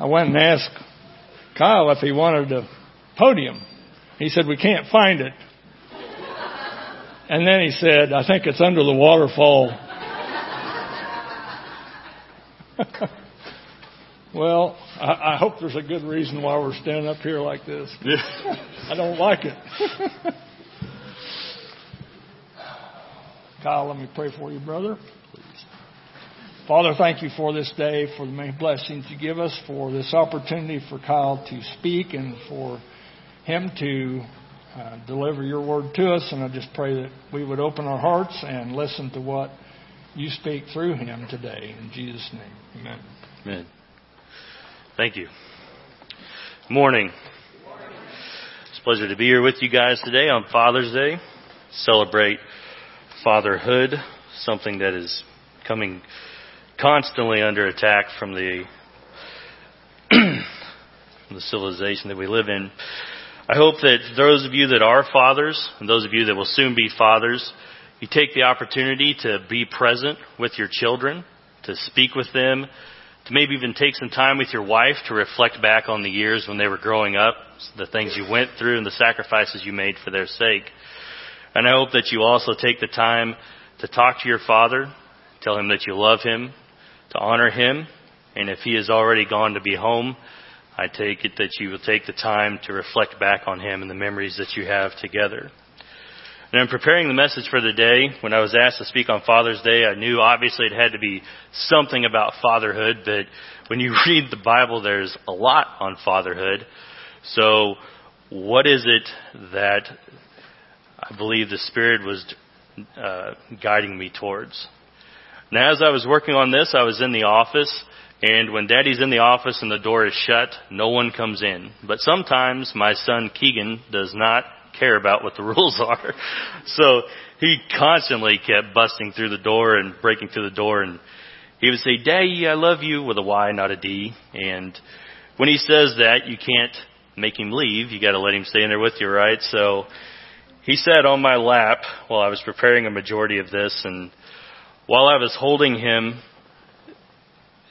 I went and asked Kyle if he wanted a podium. He said, we can't find it. And then he said, I think it's under the waterfall. well, I, I hope there's a good reason why we're standing up here like this. I don't like it. Kyle, let me pray for you, brother. Father, thank you for this day, for the many blessings you give us, for this opportunity for Kyle to speak and for him to uh, deliver your word to us. And I just pray that we would open our hearts and listen to what you speak through him today. In Jesus' name, amen. Amen. Thank you. Morning. It's a pleasure to be here with you guys today on Father's Day. Celebrate fatherhood, something that is coming constantly under attack from the the civilization that we live in. I hope that those of you that are fathers and those of you that will soon be fathers, you take the opportunity to be present with your children, to speak with them, to maybe even take some time with your wife to reflect back on the years when they were growing up, the things you went through and the sacrifices you made for their sake. And I hope that you also take the time to talk to your father, tell him that you love him, to honor him, and if he has already gone to be home, I take it that you will take the time to reflect back on him and the memories that you have together. And in preparing the message for the day, when I was asked to speak on Father's Day, I knew obviously it had to be something about fatherhood, but when you read the Bible, there's a lot on fatherhood. So, what is it that I believe the Spirit was uh, guiding me towards? Now, as I was working on this, I was in the office, and when Daddy's in the office and the door is shut, no one comes in. But sometimes my son Keegan does not care about what the rules are. So he constantly kept busting through the door and breaking through the door and he would say, Daddy, I love you with a Y, not a D. And when he says that, you can't make him leave. You gotta let him stay in there with you, right? So he sat on my lap while I was preparing a majority of this and while I was holding him,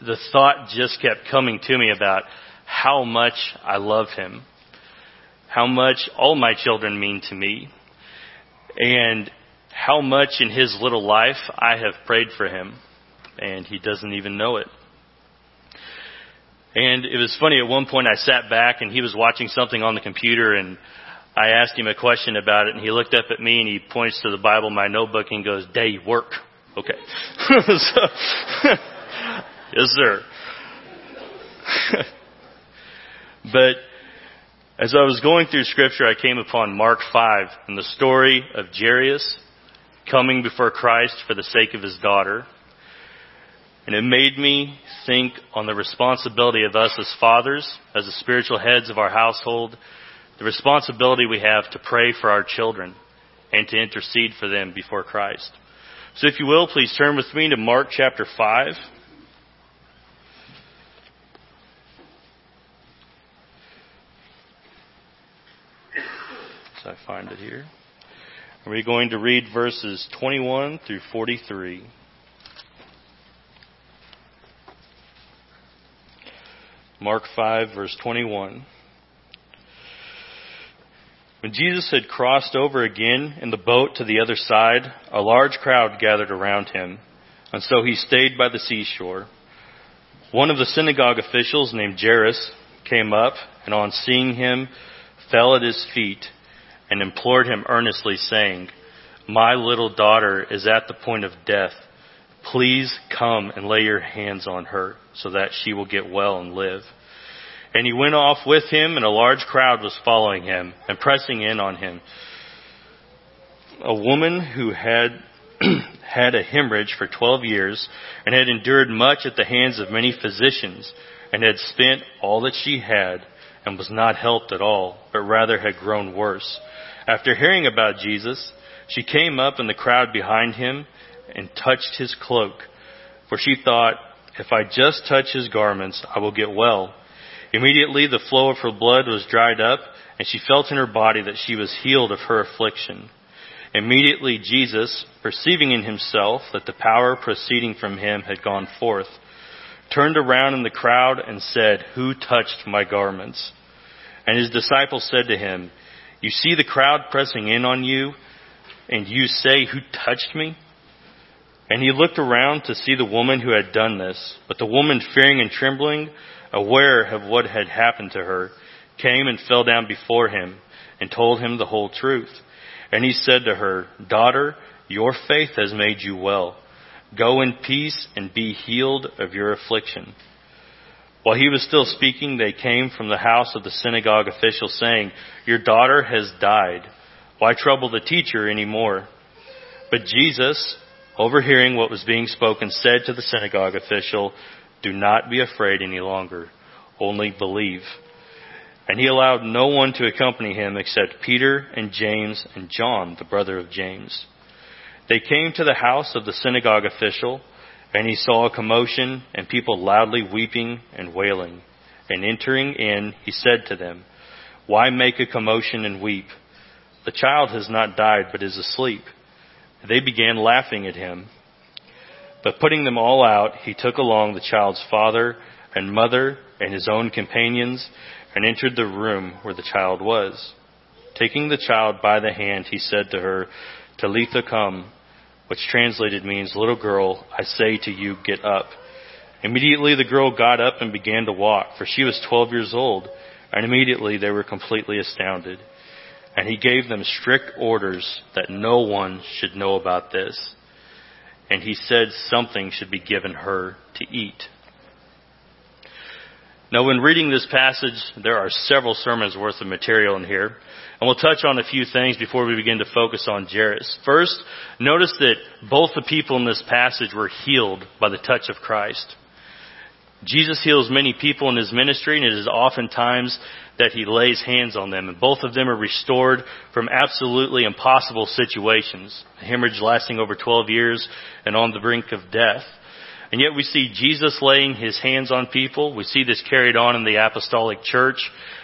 the thought just kept coming to me about how much I love him, how much all my children mean to me, and how much in his little life I have prayed for him, and he doesn't even know it. And it was funny, at one point I sat back and he was watching something on the computer and I asked him a question about it and he looked up at me and he points to the Bible, my notebook, and goes, Day work. Okay. so, yes, sir. but as I was going through scripture, I came upon Mark 5 and the story of Jairus coming before Christ for the sake of his daughter. And it made me think on the responsibility of us as fathers, as the spiritual heads of our household, the responsibility we have to pray for our children and to intercede for them before Christ. So if you will, please turn with me to Mark chapter 5. So I find it here. We're going to read verses 21 through 43. Mark 5, verse 21. When Jesus had crossed over again in the boat to the other side, a large crowd gathered around him, and so he stayed by the seashore. One of the synagogue officials named Jairus came up, and on seeing him, fell at his feet and implored him earnestly, saying, My little daughter is at the point of death. Please come and lay your hands on her so that she will get well and live. And he went off with him, and a large crowd was following him and pressing in on him. A woman who had had a hemorrhage for twelve years and had endured much at the hands of many physicians and had spent all that she had and was not helped at all, but rather had grown worse. After hearing about Jesus, she came up in the crowd behind him and touched his cloak, for she thought, if I just touch his garments, I will get well. Immediately the flow of her blood was dried up, and she felt in her body that she was healed of her affliction. Immediately Jesus, perceiving in himself that the power proceeding from him had gone forth, turned around in the crowd and said, Who touched my garments? And his disciples said to him, You see the crowd pressing in on you, and you say, Who touched me? And he looked around to see the woman who had done this. But the woman, fearing and trembling, aware of what had happened to her, came and fell down before him and told him the whole truth. And he said to her, Daughter, your faith has made you well. Go in peace and be healed of your affliction. While he was still speaking, they came from the house of the synagogue official saying, Your daughter has died. Why trouble the teacher any more? But Jesus, overhearing what was being spoken, said to the synagogue official, Do not be afraid any longer, only believe. And he allowed no one to accompany him except Peter and James and John, the brother of James. They came to the house of the synagogue official, and he saw a commotion and people loudly weeping and wailing. And entering in, he said to them, Why make a commotion and weep? The child has not died, but is asleep. They began laughing at him. But putting them all out, he took along the child's father and mother and his own companions and entered the room where the child was. Taking the child by the hand, he said to her, Talitha cum, which translated means, Little girl, I say to you, get up. Immediately the girl got up and began to walk, for she was twelve years old, and immediately they were completely astounded. And he gave them strict orders that no one should know about this. And he said something should be given her to eat. Now, when reading this passage, there are several sermons worth of material in here. And we'll touch on a few things before we begin to focus on Jairus. First, notice that both the people in this passage were healed by the touch of Christ. Jesus heals many people in his ministry, and it is oftentimes that he lays hands on them. And both of them are restored from absolutely impossible situations. A hemorrhage lasting over 12 years and on the brink of death. And yet we see Jesus laying his hands on people. We see this carried on in the apostolic church.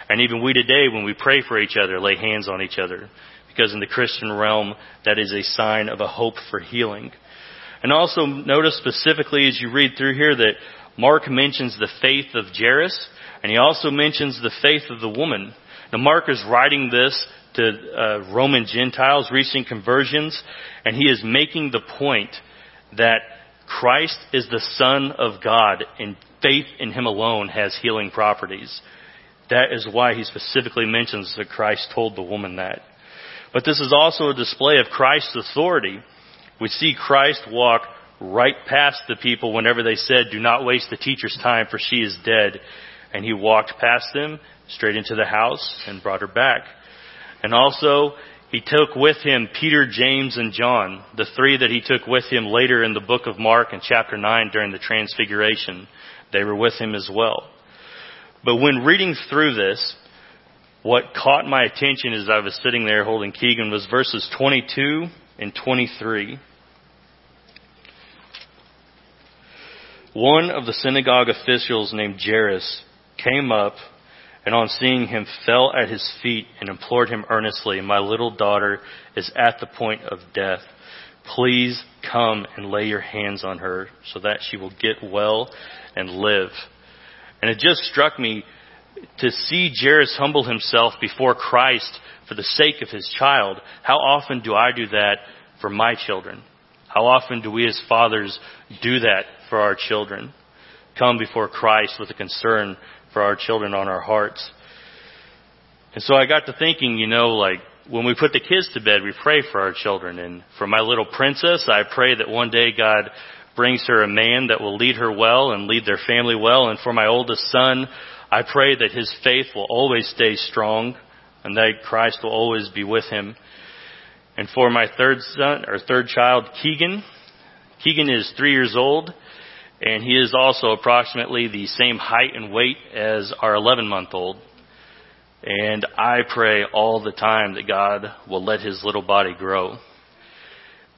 And even we today, when we pray for each other, lay hands on each other. Because in the Christian realm, that is a sign of a hope for healing. And also notice specifically as you read through here that Mark mentions the faith of Jairus, and he also mentions the faith of the woman. Now Mark is writing this to uh, Roman Gentiles, recent conversions, and he is making the point that Christ is the Son of God, and faith in Him alone has healing properties. That is why he specifically mentions that Christ told the woman that. But this is also a display of Christ's authority. We see Christ walk right past the people whenever they said, Do not waste the teacher's time, for she is dead. And he walked past them straight into the house and brought her back. And also, he took with him Peter, James, and John, the three that he took with him later in the book of Mark in chapter 9 during the Transfiguration. They were with him as well. But when reading through this, what caught my attention as I was sitting there holding Keegan was verses 22 and 23. One of the synagogue officials named Jairus came up and on seeing him fell at his feet and implored him earnestly, My little daughter is at the point of death. Please come and lay your hands on her so that she will get well and live. And it just struck me to see Jairus humble himself before Christ for the sake of his child. How often do I do that for my children? How often do we as fathers do that for our children? Come before Christ with a concern for our children on our hearts. And so I got to thinking, you know, like when we put the kids to bed, we pray for our children. And for my little princess, I pray that one day God brings her a man that will lead her well and lead their family well. And for my oldest son, I pray that his faith will always stay strong and that Christ will always be with him. And for my third son, or third child, Keegan, Keegan is three years old and he is also approximately the same height and weight as our 11 month old. And I pray all the time that God will let his little body grow.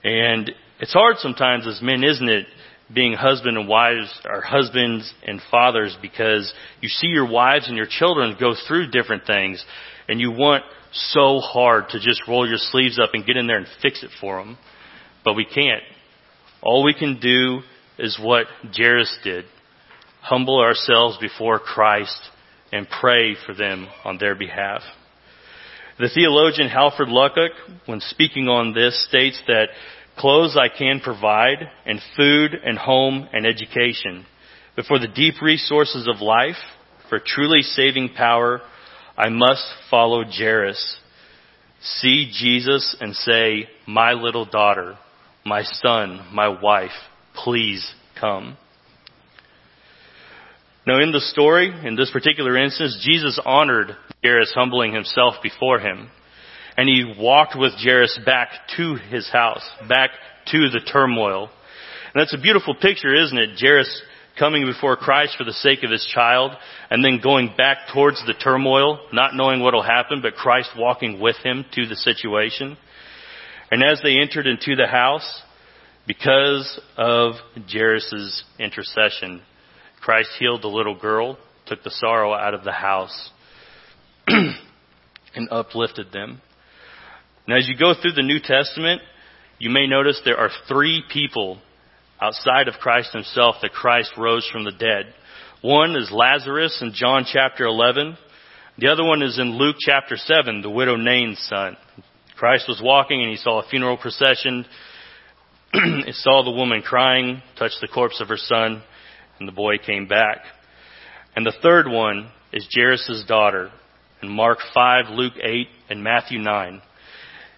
And it's hard sometimes as men, isn't it, being husband and wives, or husbands and fathers, because you see your wives and your children go through different things, and you want so hard to just roll your sleeves up and get in there and fix it for them. But we can't. All we can do is what Jairus did. humble ourselves before Christ and pray for them on their behalf. The theologian Halford Luccock, when speaking on this, states that clothes I can provide, and food and home and education. But for the deep resources of life, for truly saving power, I must follow Jairus. See Jesus and say, my little daughter, my son, my wife, please come. Now in the story, in this particular instance, Jesus honored Jairus humbling himself before him. And he walked with Jairus back to his house, back to the turmoil. And that's a beautiful picture, isn't it? Jairus coming before Christ for the sake of his child, and then going back towards the turmoil, not knowing what will happen, but Christ walking with him to the situation. And as they entered into the house, because of Jairus' intercession, Christ healed the little girl, took the sorrow out of the house, and uplifted them. Now, as you go through the New Testament, you may notice there are three people outside of Christ himself that Christ rose from the dead. One is Lazarus in John chapter 11. The other one is in Luke chapter 7, the widow Nain's son. Christ was walking and he saw a funeral procession. he saw the woman crying, touched the corpse of her son, and the boy came back. And the third one is Jairus' daughter in Mark 5, Luke 8, and Matthew 9.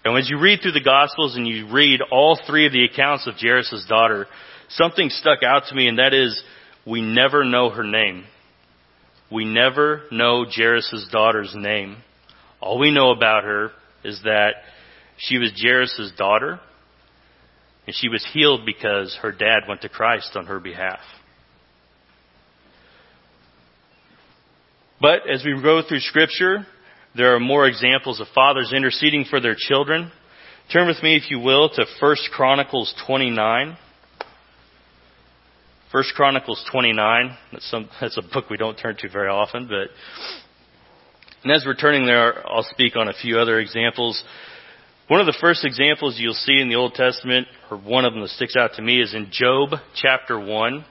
And as you read through the Gospels and you read all three of the accounts of Jairus' daughter, something stuck out to me, and that is we never know her name. We never know Jairus' daughter's name. All we know about her is that she was Jairus' daughter, and she was healed because her dad went to Christ on her behalf. But as we go through Scripture, there are more examples of fathers interceding for their children. Turn with me, if you will, to 1 Chronicles 29. 1 Chronicles 29. That's, some, that's a book we don't turn to very often, but and as we're turning there, I'll speak on a few other examples. One of the first examples you'll see in the Old Testament, or one of them that sticks out to me, is in Job chapter 1.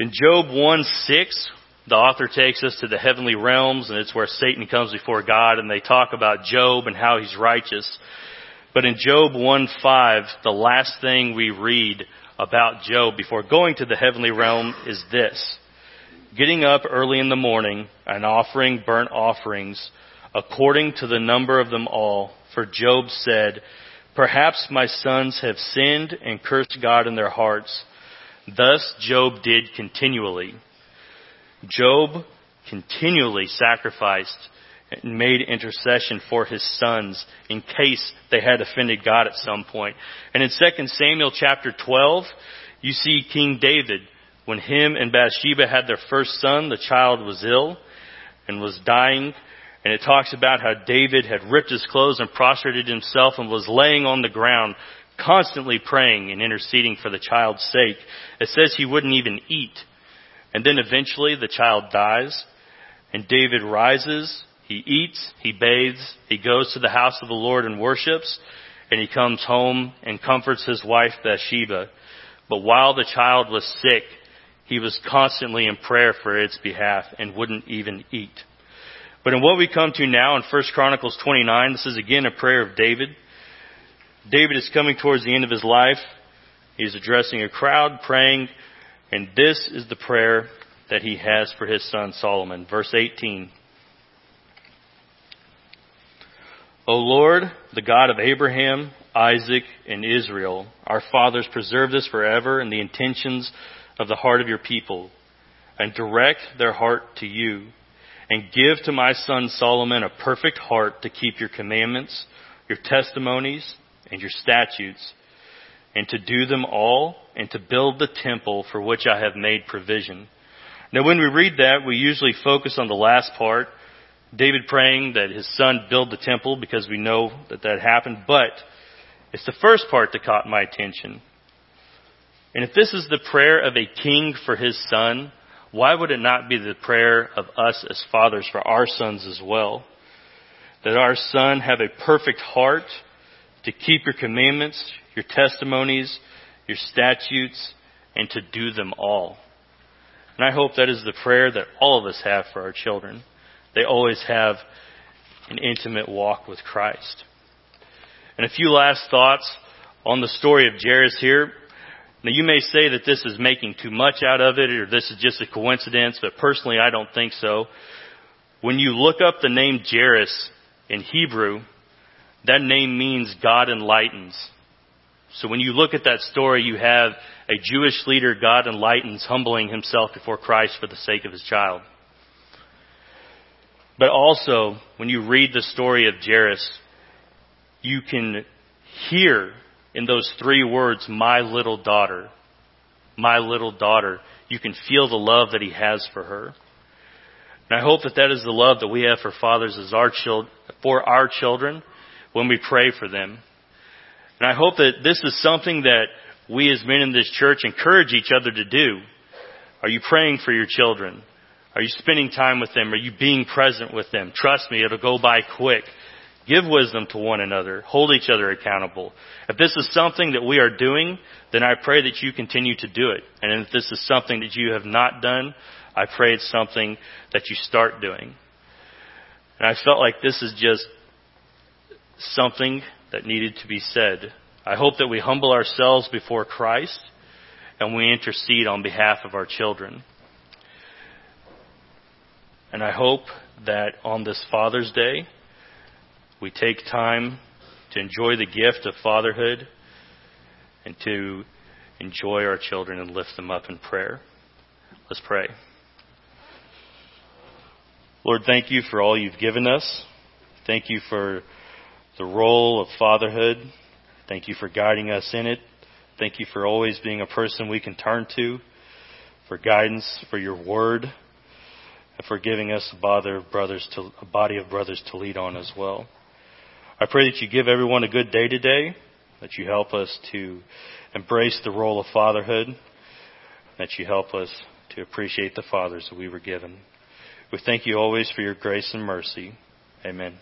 In Job 1 6, the author takes us to the heavenly realms, and it's where Satan comes before God, and they talk about Job and how he's righteous. But in Job 1:5, the last thing we read about Job before going to the heavenly realm is this. Getting up early in the morning and offering burnt offerings according to the number of them all. For Job said, Perhaps my sons have sinned and cursed God in their hearts. Thus Job did continually. Job continually sacrificed and made intercession for his sons in case they had offended God at some point. And in 2 Samuel chapter 12, you see King David, when him and Bathsheba had their first son, the child was ill and was dying. And it talks about how David had ripped his clothes and prostrated himself and was laying on the ground, constantly praying and interceding for the child's sake. It says he wouldn't even eat and then eventually the child dies, and David rises, he eats, he bathes, he goes to the house of the Lord and worships, and he comes home and comforts his wife Bathsheba. But while the child was sick, he was constantly in prayer for its behalf and wouldn't even eat. But in what we come to now in 1 Chronicles 29, this is again a prayer of David. David is coming towards the end of his life. He's addressing a crowd, praying and this is the prayer that he has for his son Solomon. Verse 18. O Lord, the God of Abraham, Isaac, and Israel, our fathers, preserve this forever in the intentions of the heart of your people, and direct their heart to you, and give to my son Solomon a perfect heart to keep your commandments, your testimonies, and your statutes and to do them all, and to build the temple for which I have made provision. Now, when we read that, we usually focus on the last part, David praying that his son build the temple because we know that that happened, but it's the first part that caught my attention. And if this is the prayer of a king for his son, why would it not be the prayer of us as fathers for our sons as well? That our son have a perfect heart to keep your commandments, your testimonies, your statutes, and to do them all. And I hope that is the prayer that all of us have for our children. They always have an intimate walk with Christ. And a few last thoughts on the story of Jairus here. Now you may say that this is making too much out of it or this is just a coincidence, but personally I don't think so. When you look up the name Jairus in Hebrew, that name means God enlightens. So when you look at that story, you have a Jewish leader God enlightens humbling himself before Christ for the sake of his child. But also, when you read the story of Jairus, you can hear in those three words, my little daughter, my little daughter. You can feel the love that he has for her. And I hope that that is the love that we have for fathers as our children, for our children when we pray for them. And I hope that this is something that we as men in this church encourage each other to do. Are you praying for your children? Are you spending time with them? Are you being present with them? Trust me, it'll go by quick. Give wisdom to one another. Hold each other accountable. If this is something that we are doing, then I pray that you continue to do it. And if this is something that you have not done, I pray it's something that you start doing. And I felt like this is just something that needed to be said. I hope that we humble ourselves before Christ and we intercede on behalf of our children. And I hope that on this Father's Day, we take time to enjoy the gift of fatherhood and to enjoy our children and lift them up in prayer. Let's pray. Lord, thank you for all you've given us. Thank you for the role of fatherhood. Thank you for guiding us in it. Thank you for always being a person we can turn to, for guidance, for your word, and for giving us a body of brothers to, a body of brothers to lead on as well. I pray that you give everyone a good day today, that you help us to embrace the role of fatherhood, that you help us to appreciate the fathers that we were given. We thank you always for your grace and mercy. Amen.